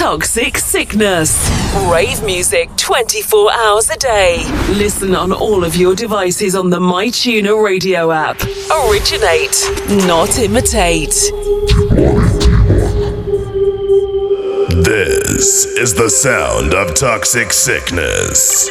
Toxic Sickness. Rave music 24 hours a day. Listen on all of your devices on the MyTuner radio app. Originate, not imitate. This is the sound of Toxic Sickness.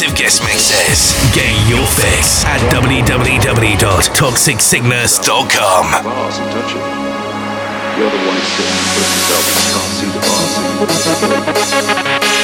exclusive guest mixes. Get your fix at www.toxicsickness.com. one can't see the bars.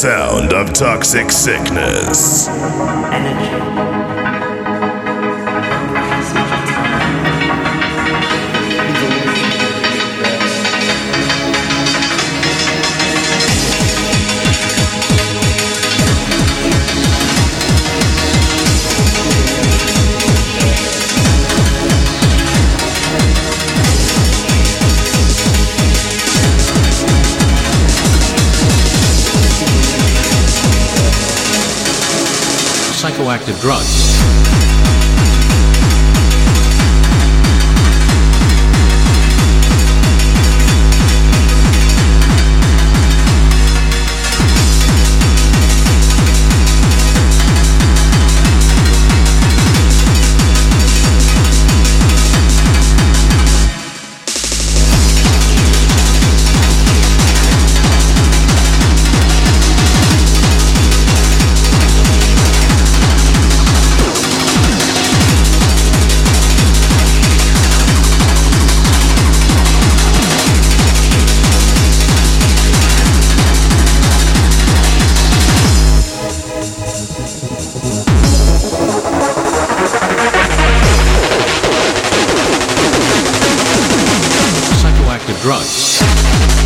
sound of toxic sickness. Energy. drugs. of drugs.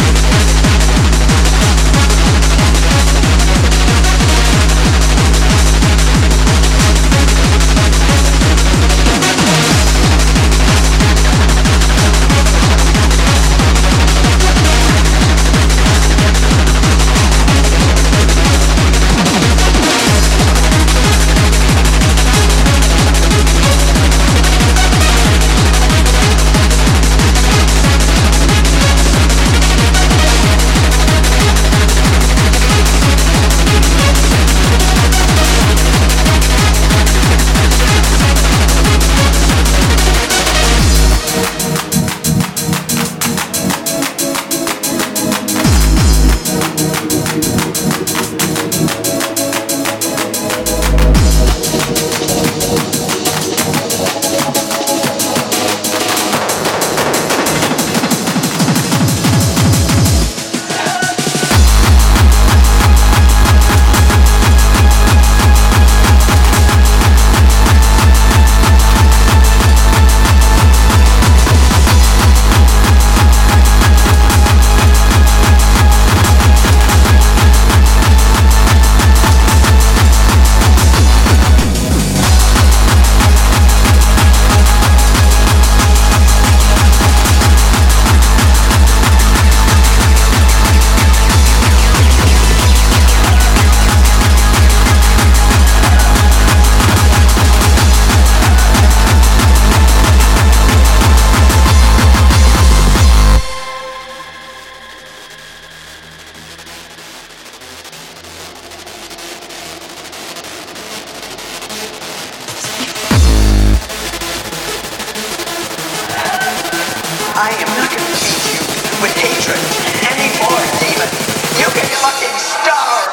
I am not going to change you with hatred anymore, demon. You can fucking starve.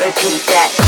Repeat that.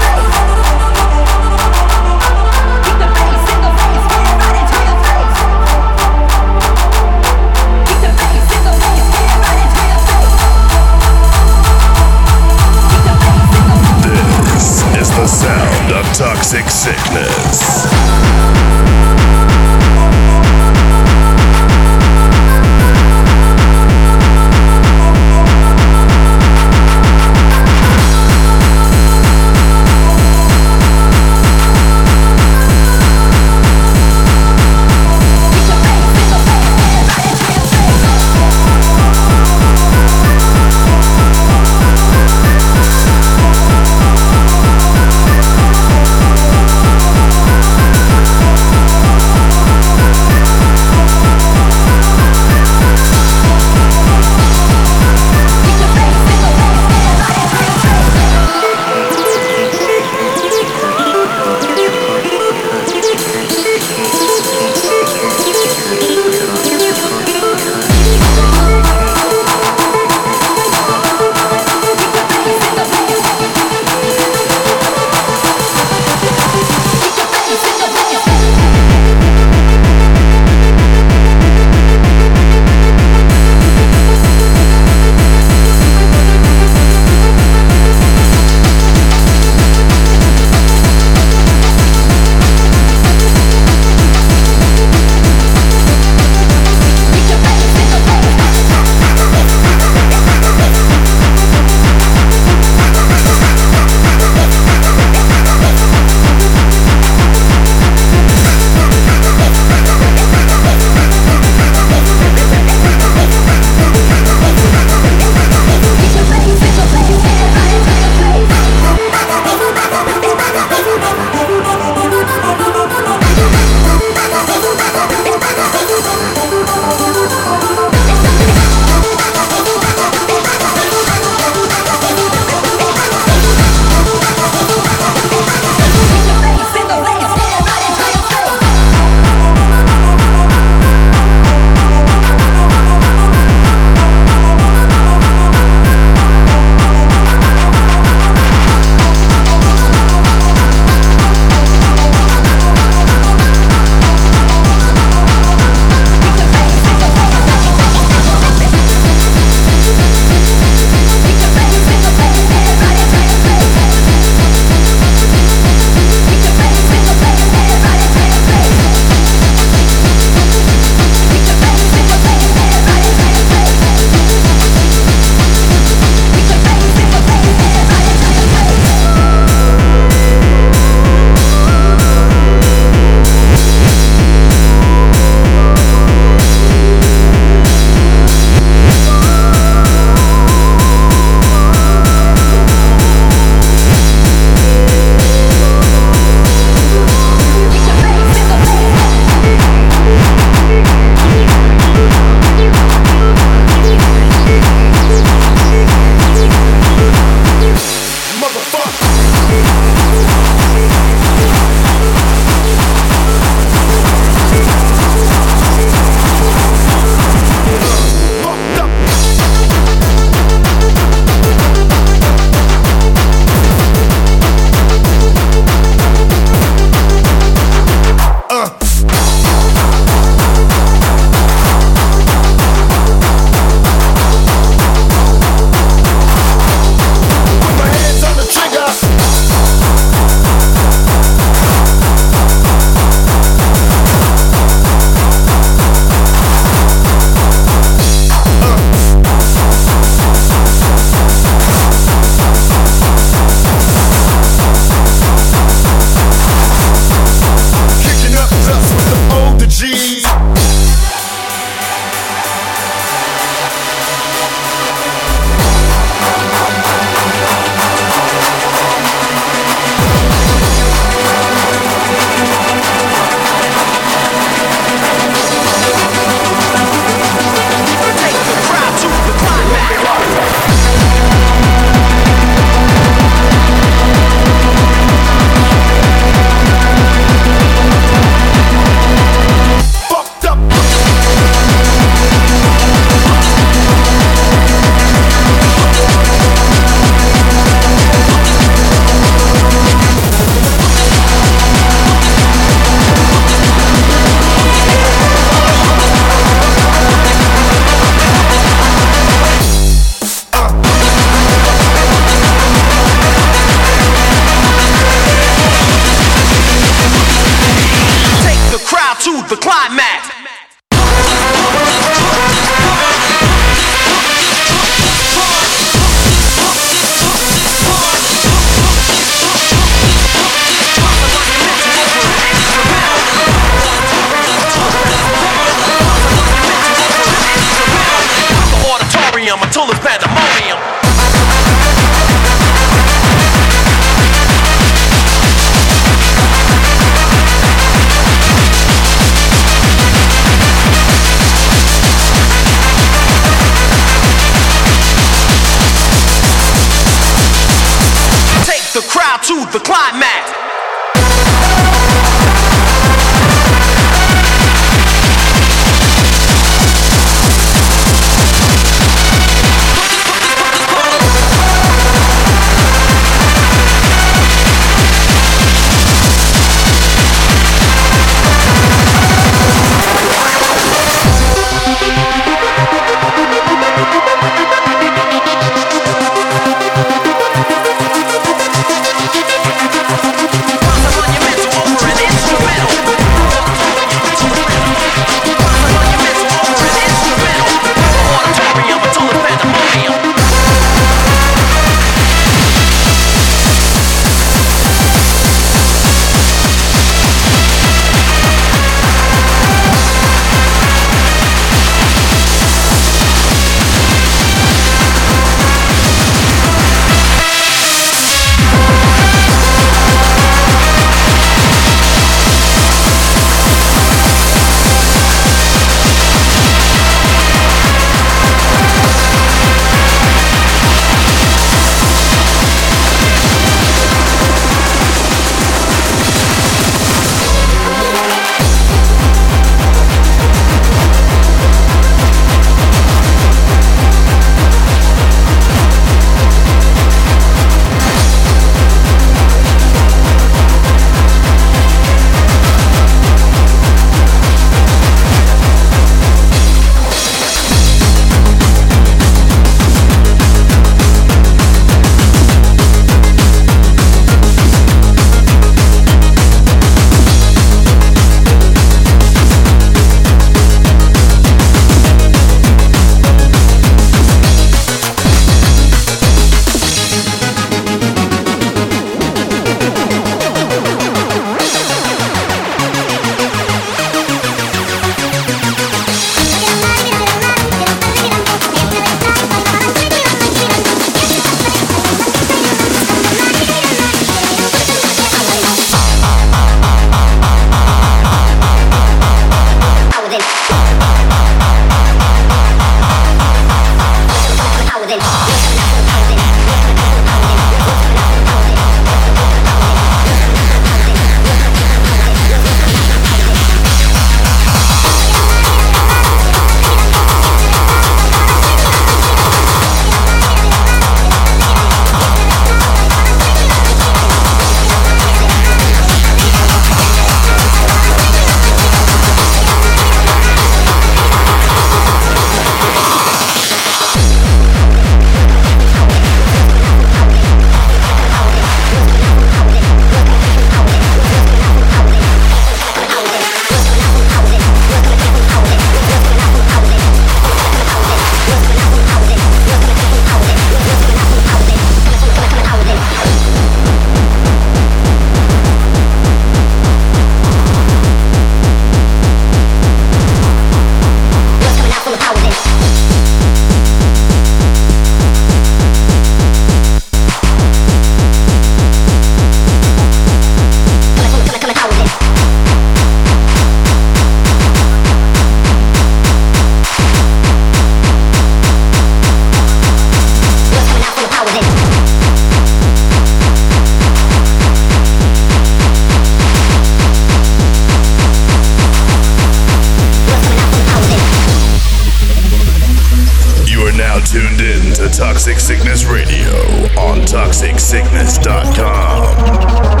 Toxic Sickness Radio on toxicsickness.com.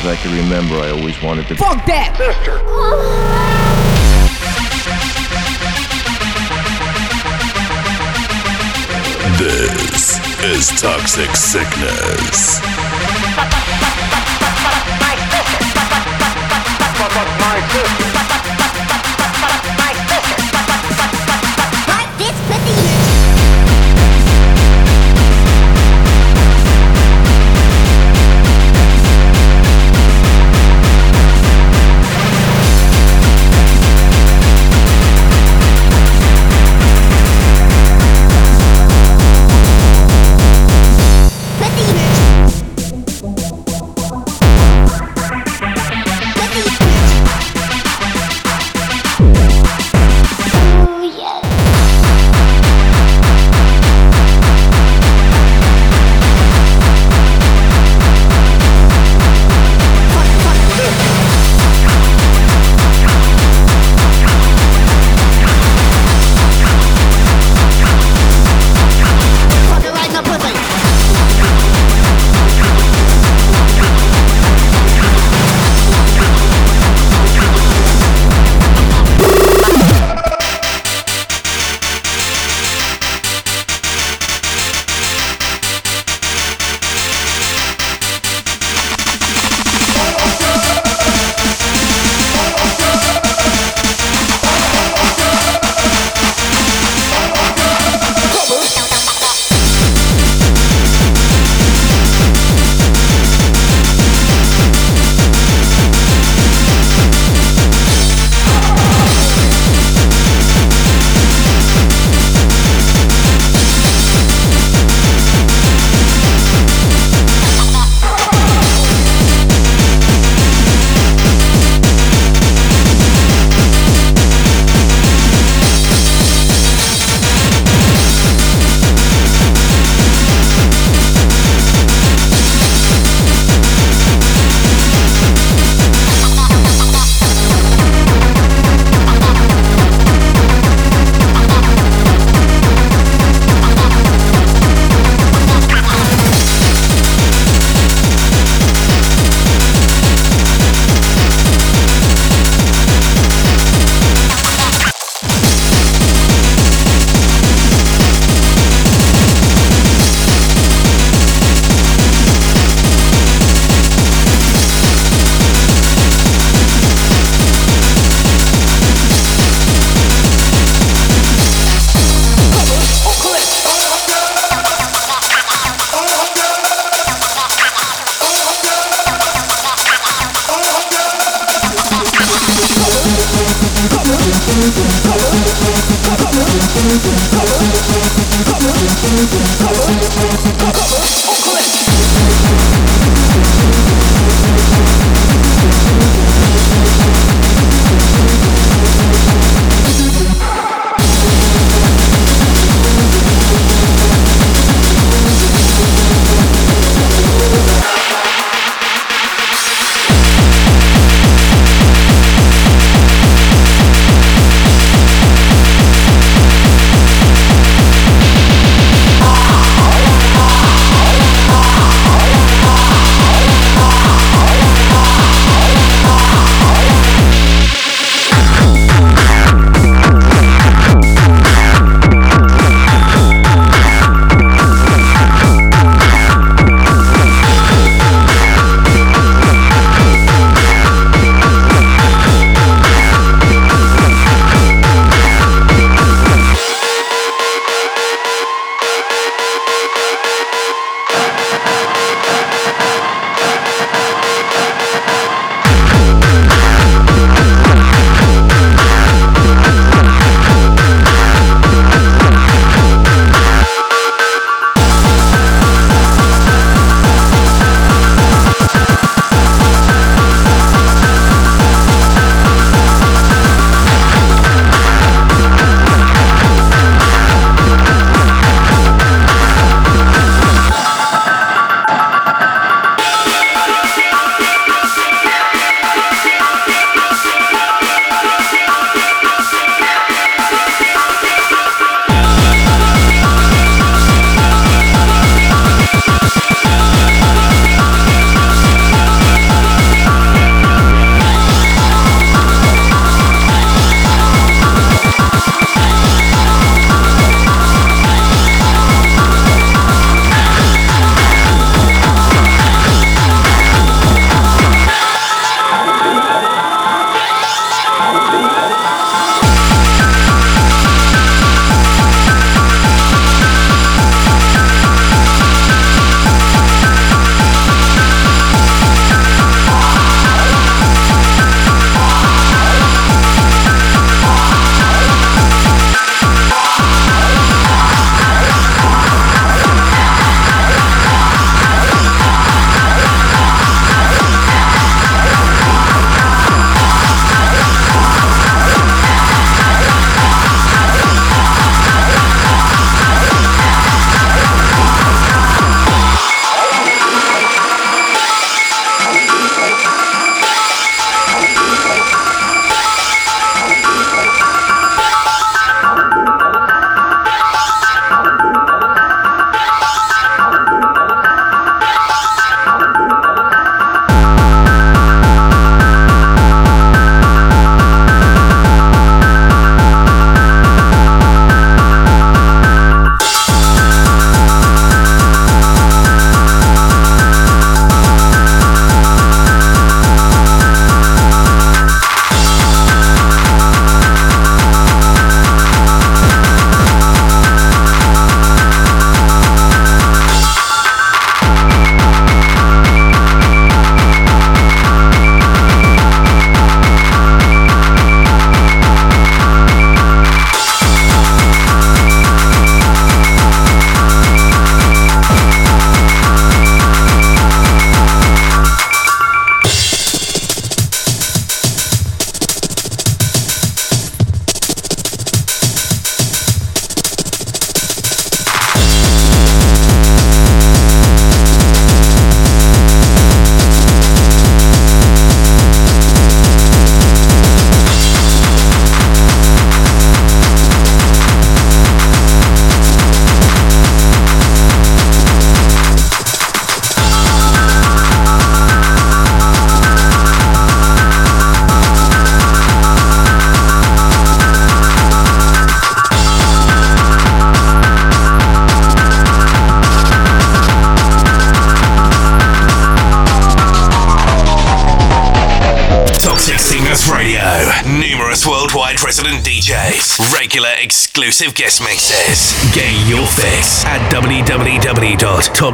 as I can remember, I always wanted to. Fuck that! Mister! This is Toxic Sickness. My sister. My sister. Thank you.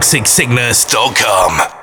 www.toxicsickness.com.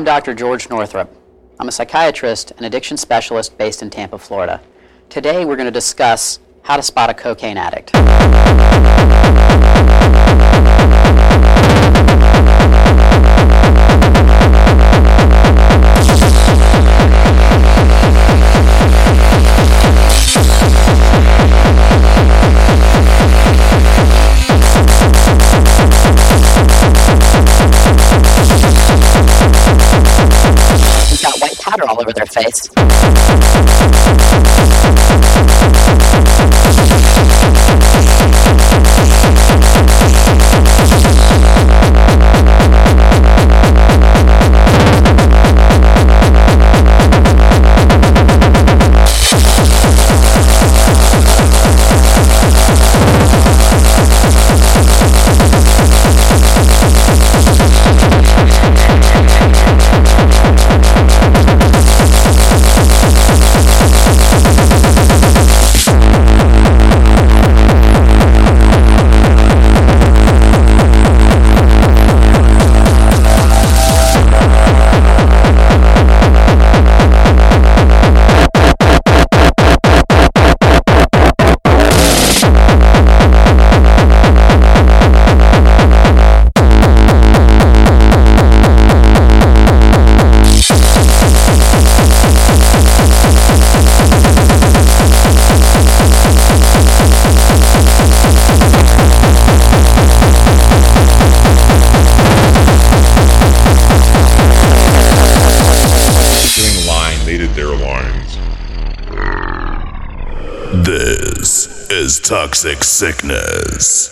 I'm Dr. George Northrup. I'm a psychiatrist and addiction specialist based in Tampa, Florida. Today we're going to discuss how to spot a cocaine addict. Powder all over their face. Is Toxic Sickness.